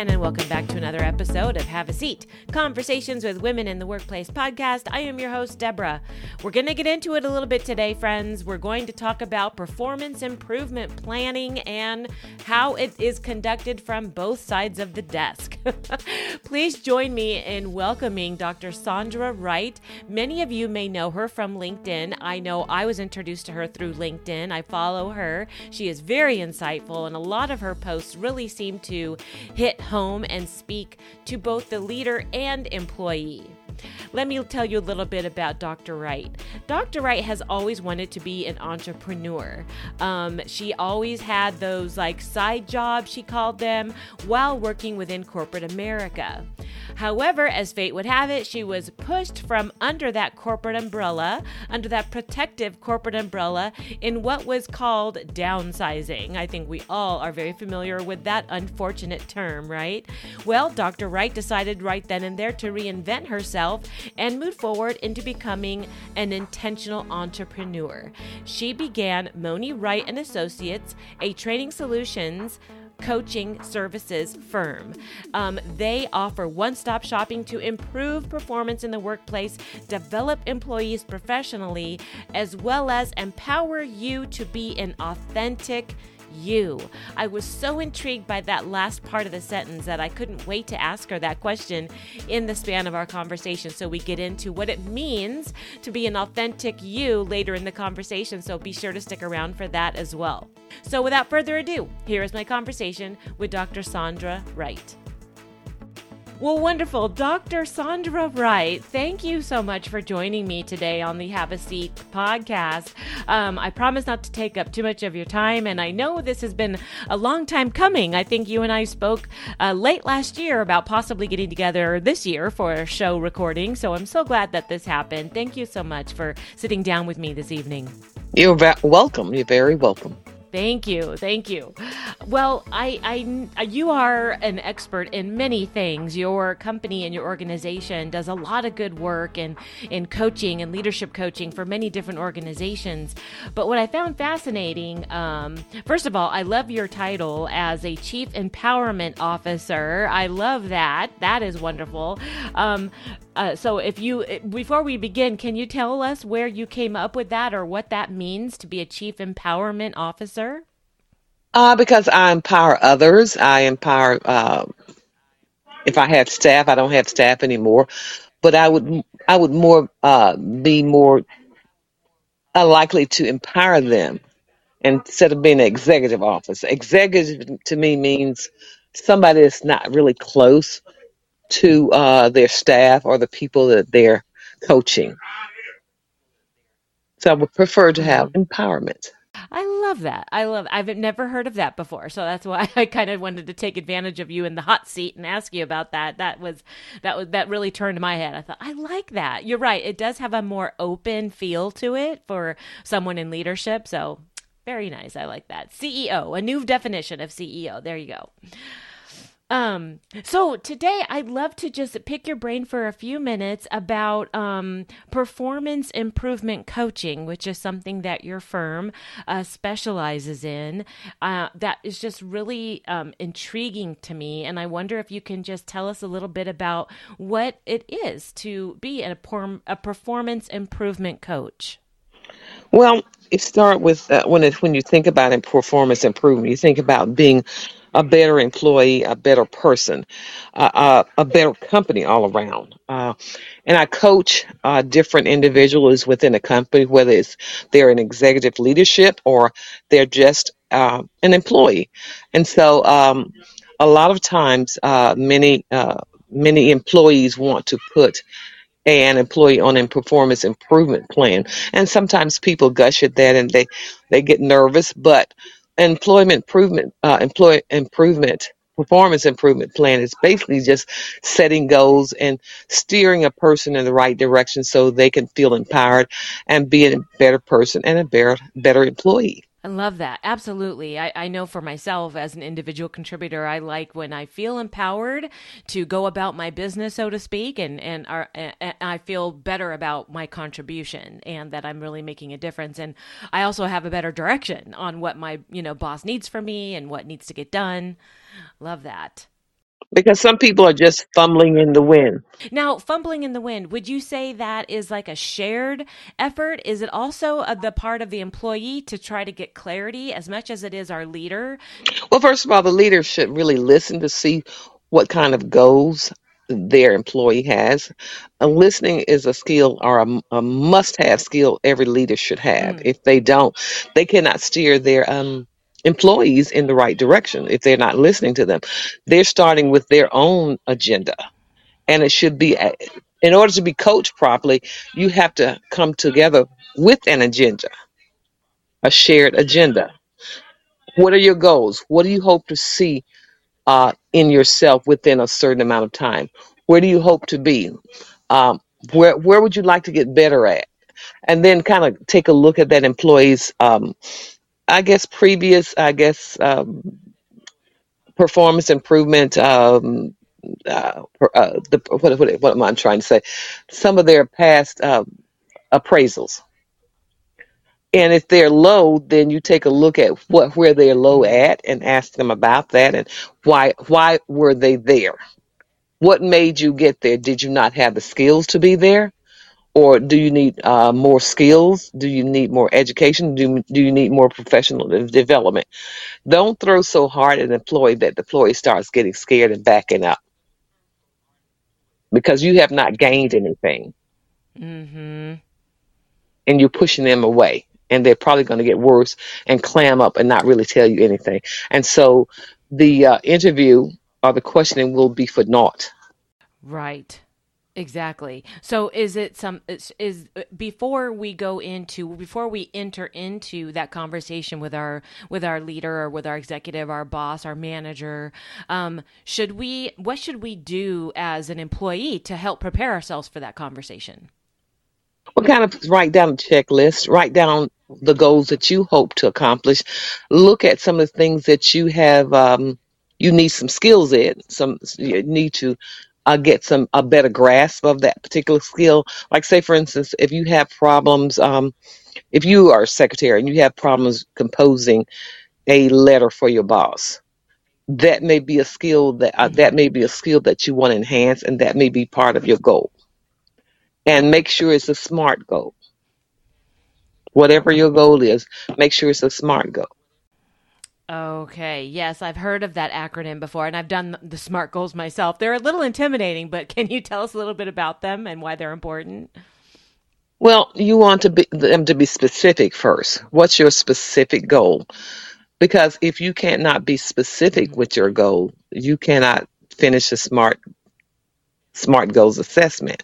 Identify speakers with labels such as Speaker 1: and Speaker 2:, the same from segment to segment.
Speaker 1: again, and welcome back to another episode of Have a Seat Conversations with Women in the Workplace podcast. I am your host, Deborah. We're going to get into it a little bit today, friends. We're going to talk about performance improvement planning and how it is conducted from both sides of the desk. Please join me in welcoming Dr. Sandra Wright. Many of you may know her from LinkedIn. I know I was introduced to her through LinkedIn. I follow her. She is very insightful, and a lot of her posts really seem to hit home and speak to both the leader and employee. Let me tell you a little bit about Dr. Wright. Dr. Wright has always wanted to be an entrepreneur. Um, she always had those like side jobs, she called them, while working within corporate America. However, as fate would have it, she was pushed from under that corporate umbrella, under that protective corporate umbrella, in what was called downsizing. I think we all are very familiar with that unfortunate term, right? Well, Dr. Wright decided right then and there to reinvent herself and moved forward into becoming an intentional entrepreneur. She began Moni Wright and Associates, a training solutions coaching services firm. Um, they offer one stop shopping to improve performance in the workplace, develop employees professionally, as well as empower you to be an authentic you. I was so intrigued by that last part of the sentence that I couldn't wait to ask her that question in the span of our conversation. So we get into what it means to be an authentic you later in the conversation. So be sure to stick around for that as well. So without further ado, here is my conversation with Dr. Sandra Wright. Well, wonderful. Dr. Sandra Wright, thank you so much for joining me today on the Have a Seat podcast. Um, I promise not to take up too much of your time, and I know this has been a long time coming. I think you and I spoke uh, late last year about possibly getting together this year for a show recording, so I'm so glad that this happened. Thank you so much for sitting down with me this evening.
Speaker 2: You're welcome. You're very welcome.
Speaker 1: Thank you, thank you. Well, I, I, you are an expert in many things. Your company and your organization does a lot of good work in in coaching and leadership coaching for many different organizations. But what I found fascinating, um, first of all, I love your title as a chief empowerment officer. I love that. That is wonderful. Um, uh, so, if you, before we begin, can you tell us where you came up with that or what that means to be a chief empowerment officer?
Speaker 2: Uh, because I empower others. I empower, uh, if I have staff, I don't have staff anymore, but I would, I would more, uh, be more uh, likely to empower them instead of being an executive officer. Executive to me means somebody that's not really close to uh, their staff or the people that they're coaching. So I would prefer to have mm-hmm. empowerment.
Speaker 1: I love that. I love. I've never heard of that before, so that's why I kind of wanted to take advantage of you in the hot seat and ask you about that. That was that was that really turned my head. I thought I like that. You're right. It does have a more open feel to it for someone in leadership. So very nice. I like that. CEO, a new definition of CEO. There you go. Um, so today I'd love to just pick your brain for a few minutes about um, performance improvement coaching, which is something that your firm uh, specializes in. Uh, that is just really um, intriguing to me, and I wonder if you can just tell us a little bit about what it is to be a, a performance improvement coach.
Speaker 2: Well, it start with uh, when it, when you think about performance improvement, you think about being a better employee, a better person, uh, uh, a better company all around. Uh, and I coach uh, different individuals within a company, whether it's they're in executive leadership or they're just uh, an employee. And so, um, a lot of times, uh, many many employees want to put an employee on a performance improvement plan, and sometimes people gush at that and they they get nervous, but employment improvement, uh, employee improvement, performance improvement plan is basically just setting goals and steering a person in the right direction so they can feel empowered and be a better person and a better, better employee.
Speaker 1: I love that. Absolutely. I, I know for myself as an individual contributor, I like when I feel empowered to go about my business, so to speak, and, and, are, and I feel better about my contribution and that I'm really making a difference. And I also have a better direction on what my, you know, boss needs from me and what needs to get done. Love that.
Speaker 2: Because some people are just fumbling in the wind.
Speaker 1: Now, fumbling in the wind, would you say that is like a shared effort? Is it also a, the part of the employee to try to get clarity as much as it is our leader?
Speaker 2: Well, first of all, the leader should really listen to see what kind of goals their employee has. Uh, listening is a skill or a, a must-have skill every leader should have.
Speaker 1: Mm,
Speaker 2: If they don't, they cannot steer their um, employees in the right direction if they're not listening to them. They're starting with their own agenda, and it should be. In order to be coached properly, you have to come together with an agenda, a shared agenda. What are your goals? What do you hope to see uh, in yourself within a certain amount of time? Where do you hope to be? Um, where where would you like to get better at? And then kind of take a look at that employee's, um, I guess, previous, I guess, um, performance improvement. Um, uh, uh, the what, what what am I trying to say? Some of their past uh, appraisals. And if they're low, then you take a look at what where they're low at and ask them about that and why why were they there? What made you get there? Did you not have the skills to be there? Or do you need uh, more skills? Do you need more education? Do, do you need more professional de- development? Don't throw so hard at an employee that the employee starts getting scared and backing up because you have not gained anything
Speaker 1: mm-hmm.
Speaker 2: and you're pushing them away. And they're probably going to get worse and clam up and not really tell you anything. And so the uh, interview or the questioning will be for naught.
Speaker 1: Right. Exactly. So is it some is, is before we go into before we enter into that conversation with our with our leader or with our executive, our boss, our manager, um, should we what should we do as an employee to help prepare ourselves for that conversation?
Speaker 2: Well, kind of write down a checklist, write down the goals that you hope to accomplish. Look at some of the things that you have, um, you need some skills in, some, you need to uh, get some, a better grasp of that particular skill. Like, say, for instance, if you have problems, um, if you are a secretary and you have problems composing a letter for your boss, that may be a skill that, uh, that may be a skill that you want to enhance and that may be part of your goal. And make sure it's a SMART goal Whatever your goal is, make sure it's a SMART goal.
Speaker 1: Okay. Yes, I've heard of that acronym before, and I've done the SMART goals myself. They're a little intimidating, but can you tell us a little bit about them and why they're important?
Speaker 2: Well, you want to be them to be specific first. What's your specific goal? Because if you cannot be specific
Speaker 1: hmm
Speaker 2: with your goal, you cannot finish a SMART SMART goals assessment.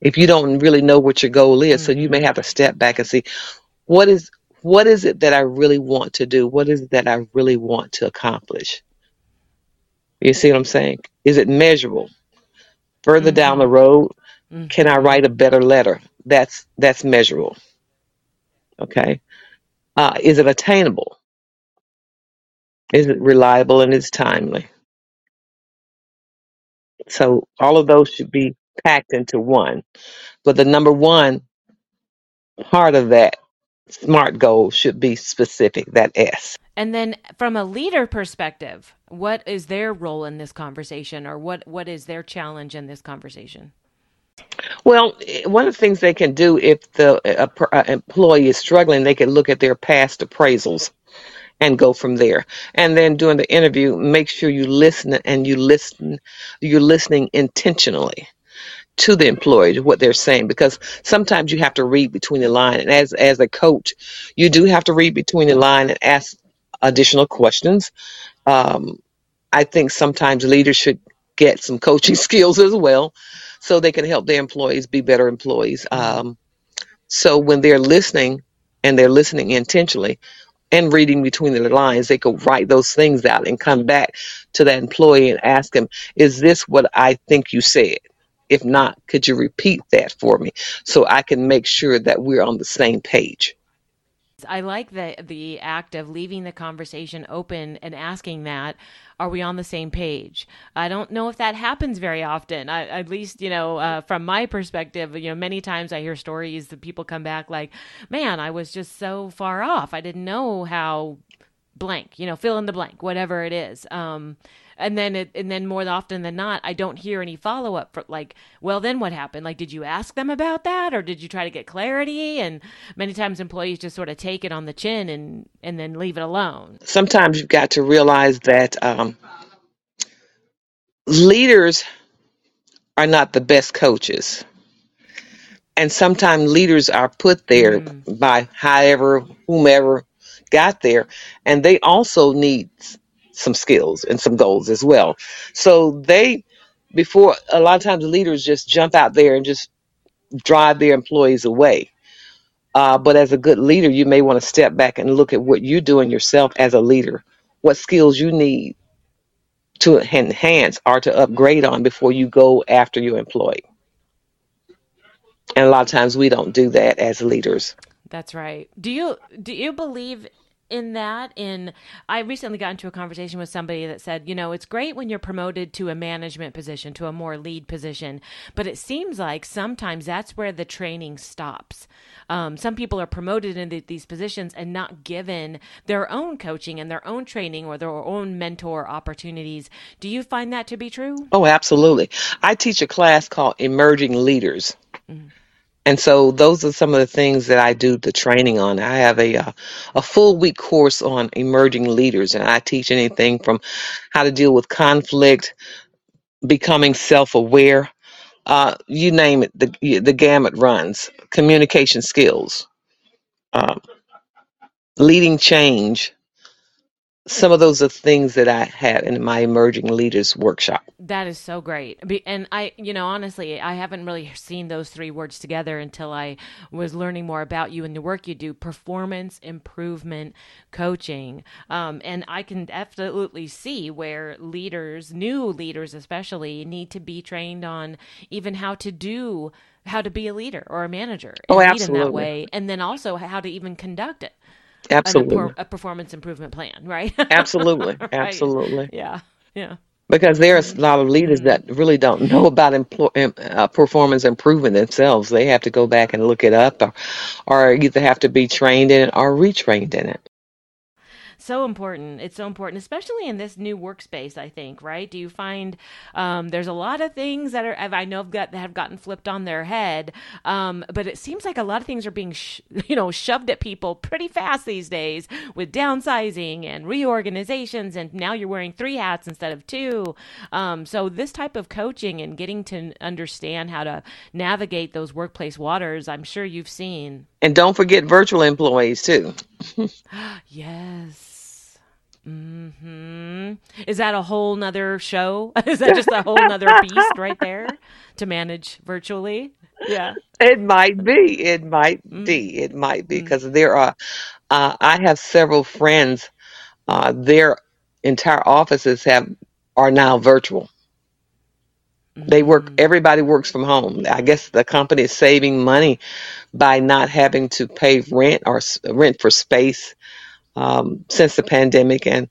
Speaker 2: If you don't really know what your goal is, so you may
Speaker 1: hmm
Speaker 2: have to step back and see what is what is it that I really want to do? What is it that I really want to accomplish? You see what I'm saying? Is it measurable? Further down the
Speaker 1: hmm
Speaker 2: road, can I write a better letter? That's that's measurable. Okay. Uh, is it attainable? Is it reliable and is timely? So all of those should be packed into one. But the number one part of that SMART goal should be specific, that S.
Speaker 1: And then from a leader perspective, what is their role in this conversation or what what is their challenge in this conversation?
Speaker 2: Well, one of the things they can do if the uh, uh, employee is struggling, they can look at their past appraisals and go from there. And then during the interview, make sure you listen and you listen, you're listening intentionally to the employee to what they're saying because sometimes you have to read between the line. And as as a coach you do have to read between the line and ask additional questions. Um, i think sometimes leaders should get some coaching skills as well so they can help their employees be better employees. Um, so when they're listening and they're listening intentionally and reading between the lines, they could write those things out and come back to that employee and ask him, Is this what I think you said? If not, could you repeat that for me so I can make sure that we're on the same page?
Speaker 1: I like the the act of leaving the conversation open and asking that are we on the same page? I don't know if that happens very often. I, at least, you know, uh, from my perspective, you know, many times I hear stories that people come back like, "Man, I was just so far off. I didn't know how blank, you know, fill in the blank, whatever it is. Um, and then it, and then more often than not i don't hear any follow-up for like well then what happened? Like did you ask them about that? Or did you try to get clarity? And many times employees just sort of take it on the chin and and then leave it alone.
Speaker 2: Sometimes you've got to realize that um, leaders are not the best coaches. And sometimes leaders are put there
Speaker 1: mm,
Speaker 2: by however, whomever got there, and they also need some skills and some goals as well. So they, before a lot of times, leaders just jump out there and just drive their employees away. Uh, but as a good leader, you may want to step back and look at what you're doing yourself as a leader, what skills you need to enhance or to upgrade on before you go after your employee. And a lot of times we don't do that as leaders.
Speaker 1: that's right do you do you believe in that in i recently got into a conversation with somebody that said you know it's great when you're promoted to a management position to a more lead position but it seems like sometimes that's where the training stops um, some people are promoted into these positions and not given their own coaching and their own training or their own mentor opportunities do you find that to be true
Speaker 2: Oh, absolutely. I teach a class called Emerging Leaders.
Speaker 1: Mm-hmm.
Speaker 2: And so those are some of the things that I do the training on. I have a uh, a full week course on emerging leaders and I teach anything from how to deal with conflict, becoming self-aware, uh, you name it, the the gamut runs. Communication skills, um, leading change. Some of those are things that I had in my emerging leaders workshop.
Speaker 1: That is so great. And I, you know, honestly, I haven't really seen those three words together until I was learning more about you and the work you do performance improvement coaching. Um, and I can absolutely see where leaders, new leaders especially, need to be trained on even how to do. How to be a leader or a manager
Speaker 2: Oh,
Speaker 1: lead in that way, and then also how to even conduct it,
Speaker 2: Absolutely.
Speaker 1: a performance improvement plan, right?
Speaker 2: Absolutely.
Speaker 1: right.
Speaker 2: Absolutely.
Speaker 1: Yeah. Yeah.
Speaker 2: Because there's a lot of leaders
Speaker 1: Mm-hmm.
Speaker 2: that really don't know about emplo- uh, performance improvement themselves. They have to go back and look it up or, or either have to be trained in it or retrained in it.
Speaker 1: So important. It's so important, especially in this new workspace. I think, right? Do you find um, there's a lot of things that are I know have got that have gotten flipped on their head, um, but it seems like a lot of things are being sh- you know shoved at people pretty fast these days with downsizing and reorganizations, and now you're wearing three hats instead of two. Um, so this type of coaching and getting to understand how to navigate those workplace waters, I'm sure you've seen.
Speaker 2: And don't forget virtual employees too.
Speaker 1: Yes. Hmm. Is that a whole nother show? Is that just a whole nother beast right there to manage virtually? Yeah.
Speaker 2: It might be. It might
Speaker 1: Mm,
Speaker 2: be. It might be
Speaker 1: mm,
Speaker 2: because there are. Uh, I have several friends. Uh, their entire offices have are now virtual. They work.
Speaker 1: mm.
Speaker 2: Everybody works from home. I guess the company is saving money by not having to pay rent or rent for space um, since the pandemic, and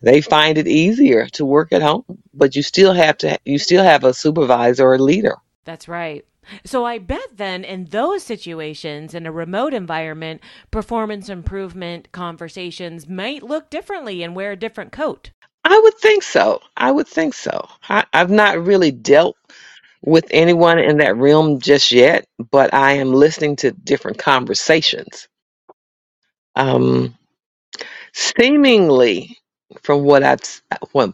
Speaker 2: they find it easier to work at home. But you still have to. You still have a supervisor or a leader.
Speaker 1: That's right. So I bet then in those situations in a remote environment, performance improvement conversations might look differently and wear a different coat.
Speaker 2: I would think so. I would think so. I, I've not really dealt with anyone in that realm just yet, but I am listening to different conversations. Um, seemingly, from what I've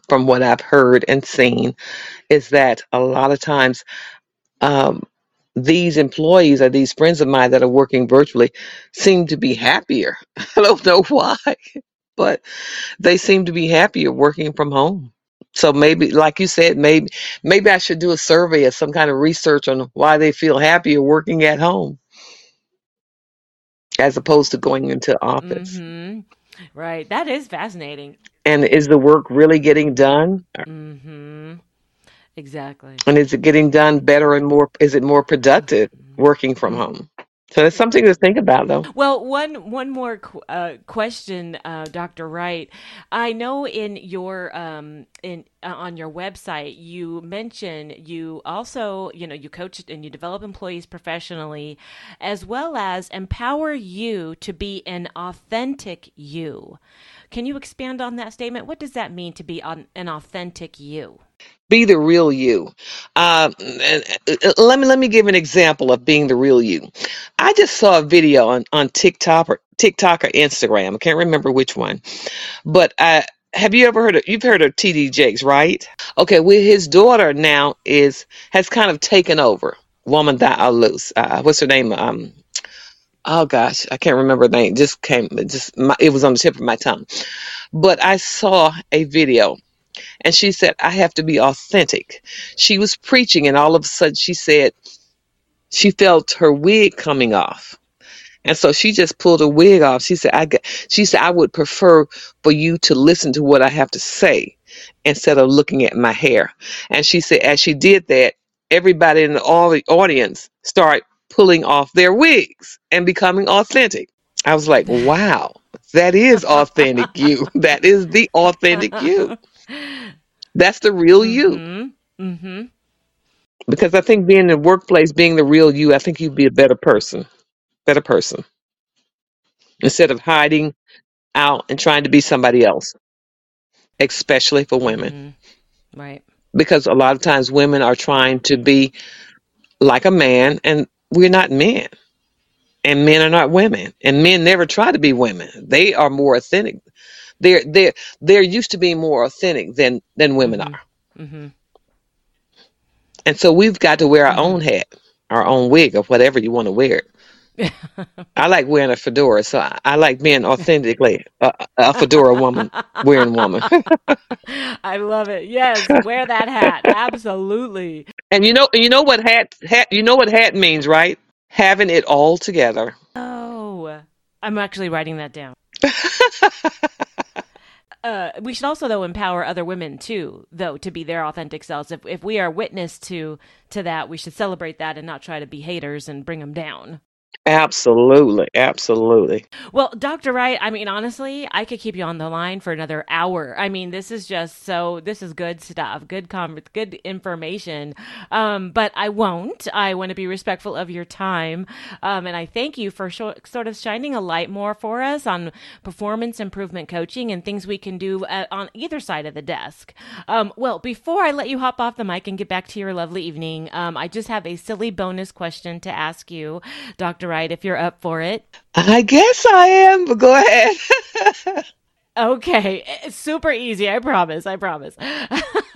Speaker 2: from what I've heard and seen, is that a lot of times um, these employees or these friends of mine that are working virtually seem to be happier. I don't know why, but they seem to be happier working from home. So maybe, like you said, maybe maybe I should do a survey or some kind of research on why they feel happier working at home as opposed to going into office.
Speaker 1: Mm-hmm. Right. That is fascinating.
Speaker 2: And is the work really getting done?
Speaker 1: Mm-hmm. Exactly.
Speaker 2: And is it getting done better and more? Is it more productive working from
Speaker 1: Mm.
Speaker 2: home? So it's something to think about, though.
Speaker 1: Well, one one more uh, question, uh, Dr. Wright. I know in your um, in uh, on your website, you mention you also, you know, you coach and you develop employees professionally, as well as empower you to be an authentic you. Can you expand on that statement? What does that mean to be an authentic you?
Speaker 2: Be the real you. And, uh, let me let me give an example of being the real you. I just saw a video on on TikTok or TikTok or Instagram. I can't remember which one, but I have you ever heard of you've heard of TD Jakes, right? Okay, well his daughter now is has kind of taken over. Woman Thou Art Loosed. Uh, what's her name? Um, oh gosh, I can't remember the name. Just came, it just my, it was on the tip of my tongue. But I saw a video, and she said I have to be authentic. She was preaching, and all of a sudden she said she felt her wig coming off. And so she just pulled her wig off. She said, I got, she said, I would prefer for you to listen to what I have to say instead of looking at my hair. And she said, as she did that, everybody in all the audience started pulling off their wigs and becoming authentic. I was like, wow, that is authentic you. That is the authentic you. That's the real you.
Speaker 1: Mm-hmm. Mm-hmm.
Speaker 2: Because I think being in the workplace, being the real you, I think you'd be a better person. Better person. Instead of hiding out and trying to be somebody else, especially for women.
Speaker 1: Mm-hmm. Right.
Speaker 2: Because a lot of times women are trying to be like a man and we're not men. And men are not women. And men never try to be women. They are more authentic. They're they're they're used to being more authentic than than women
Speaker 1: Mm-hmm.
Speaker 2: are.
Speaker 1: Mm-hmm.
Speaker 2: And so we've got to wear our
Speaker 1: Mm-hmm.
Speaker 2: own hat, our own wig, or whatever you want to wear. I like wearing a fedora, so I, I like being authentically a, a fedora woman wearing woman.
Speaker 1: I love it. Yes, wear that hat. Absolutely.
Speaker 2: and you know, you know what hat hat you know what hat means, right? Having it all together.
Speaker 1: Oh, I'm actually writing that down. Uh, we should also though empower other women too though to be their authentic selves if, if we are witness to to that we should celebrate that and not try to be haters and bring them down
Speaker 2: Absolutely, absolutely.
Speaker 1: Well, Dr. Wright, I mean, honestly, I could keep you on the line for another hour. I mean, this is just so, this is good stuff, good com- good information. Um, but I won't. I want to be respectful of your time. Um, and I thank you for sho- sort of shining a light more for us on performance improvement coaching and things we can do uh, on either side of the desk. Um, well, before I let you hop off the mic and get back to your lovely evening, um, I just have a silly bonus question to ask you, Dr. Wright, if you're up for it.
Speaker 2: I guess I am, but go ahead.
Speaker 1: Okay, it's super easy. I promise. I promise.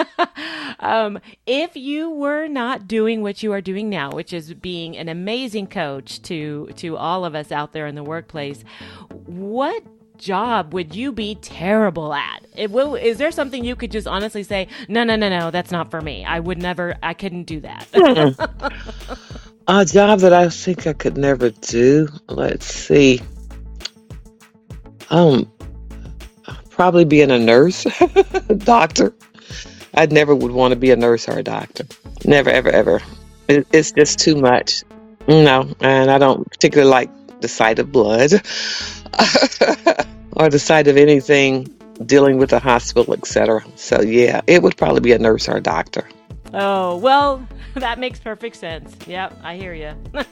Speaker 1: um, if you were not doing what you are doing now, which is being an amazing coach to to all of us out there in the workplace, what job would you be terrible at? It will, is there something you could just honestly say, no, no, no, no, that's not for me. I would never, I couldn't do that.
Speaker 2: A job that I think I could never do. Let's see. Um, probably being a nurse, doctor. I never would want to be a nurse or a doctor. Never, ever, ever. It, it's just too much. No, and I don't particularly like the sight of blood or the sight of anything dealing with the hospital, etc. So yeah, it would probably be a nurse or a doctor.
Speaker 1: Oh, well, that makes perfect sense. Yep, I hear you.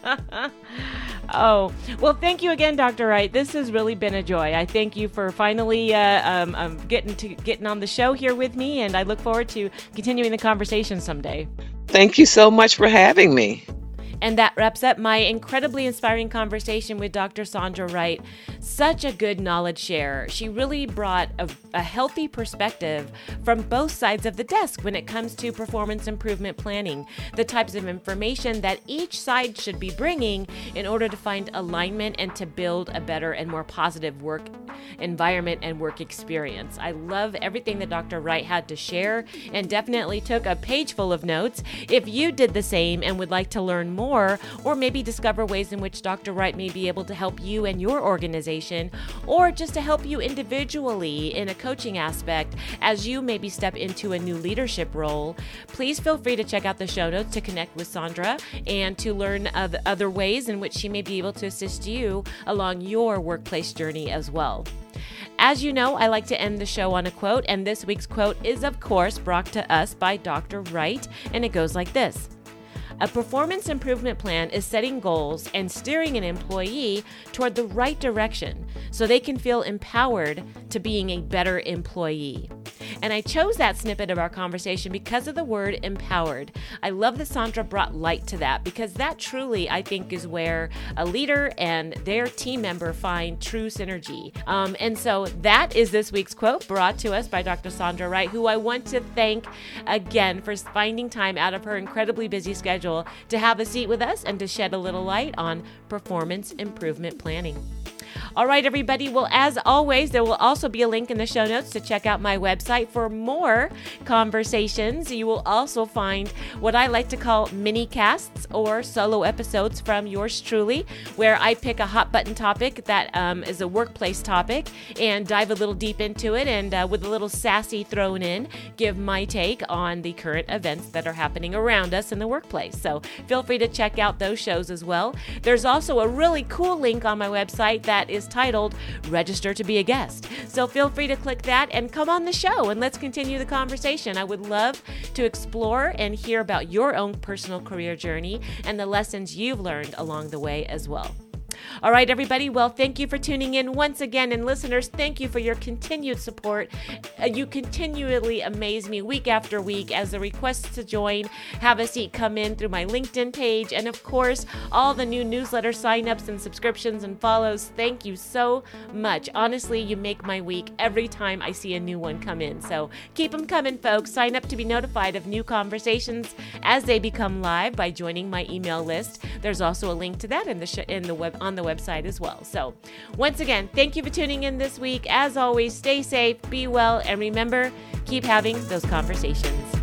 Speaker 1: oh, well, thank you again, Dr. Wright. This has really been a joy. I thank you for finally uh, um, um, getting to getting on the show here with me, and I look forward to continuing the conversation someday.
Speaker 2: Thank you so much for having me.
Speaker 1: And that wraps up my incredibly inspiring conversation with Dr. Sandra Wright. Such a good knowledge sharer. She really brought a, a, healthy perspective from both sides of the desk when it comes to performance improvement planning, the types of information that each side should be bringing in order to find alignment and to build a better and more positive work environment and work experience. I love everything that Dr. Wright had to share and definitely took a page full of notes. If you did the same and would like to learn more, or maybe discover ways in which Dr. Wright may be able to help you and your organization, or just to help you individually in a coaching aspect as you maybe step into a new leadership role, please feel free to check out the show notes to connect with Sandra and to learn other ways in which she may be able to assist you along your workplace journey as well. As you know, I like to end the show on a quote, and this week's quote is, of course, brought to us by Dr. Wright, and it goes like this. A performance improvement plan is setting goals and steering an employee toward the right direction so they can feel empowered to being a better employee. And I chose that snippet of our conversation because of the word empowered. I love that Sandra brought light to that because that truly, I think, is where a leader and their team member find true synergy. Um, and so that is this week's quote brought to us by Dr. Sandra Wright, who I want to thank again for finding time out of her incredibly busy schedule to have a seat with us and to shed a little light on performance improvement planning. All right, everybody. Well, as always, there will also be a link in the show notes to check out my website for more conversations. You will also find what I like to call mini casts or solo episodes from yours truly, where I pick a hot button topic that um, is a workplace topic and dive a little deep into it and uh, with a little sassy thrown in, give my take on the current events that are happening around us in the workplace. So feel free to check out those shows as well. There's also a really cool link on my website that is titled Register to be a Guest. So feel free to click that and come on the show and let's continue the conversation. I would love to explore and hear about your own personal career journey and the lessons you've learned along the way as well. All right, everybody. Well, thank you for tuning in once again. And listeners, thank you for your continued support. Uh, you continually amaze me week after week as the requests to join Have a Seat come in through my LinkedIn page. And of course, all the new newsletter signups and subscriptions and follows. Thank you so much. Honestly, you make my week every time I see a new one come in. So keep them coming, folks. Sign up to be notified of new conversations as they become live by joining my email list. There's also a link to that in the sh- in the web on the website as well. So, once again, thank you for tuning in this week. As always, stay safe, be well, and remember, keep having those conversations.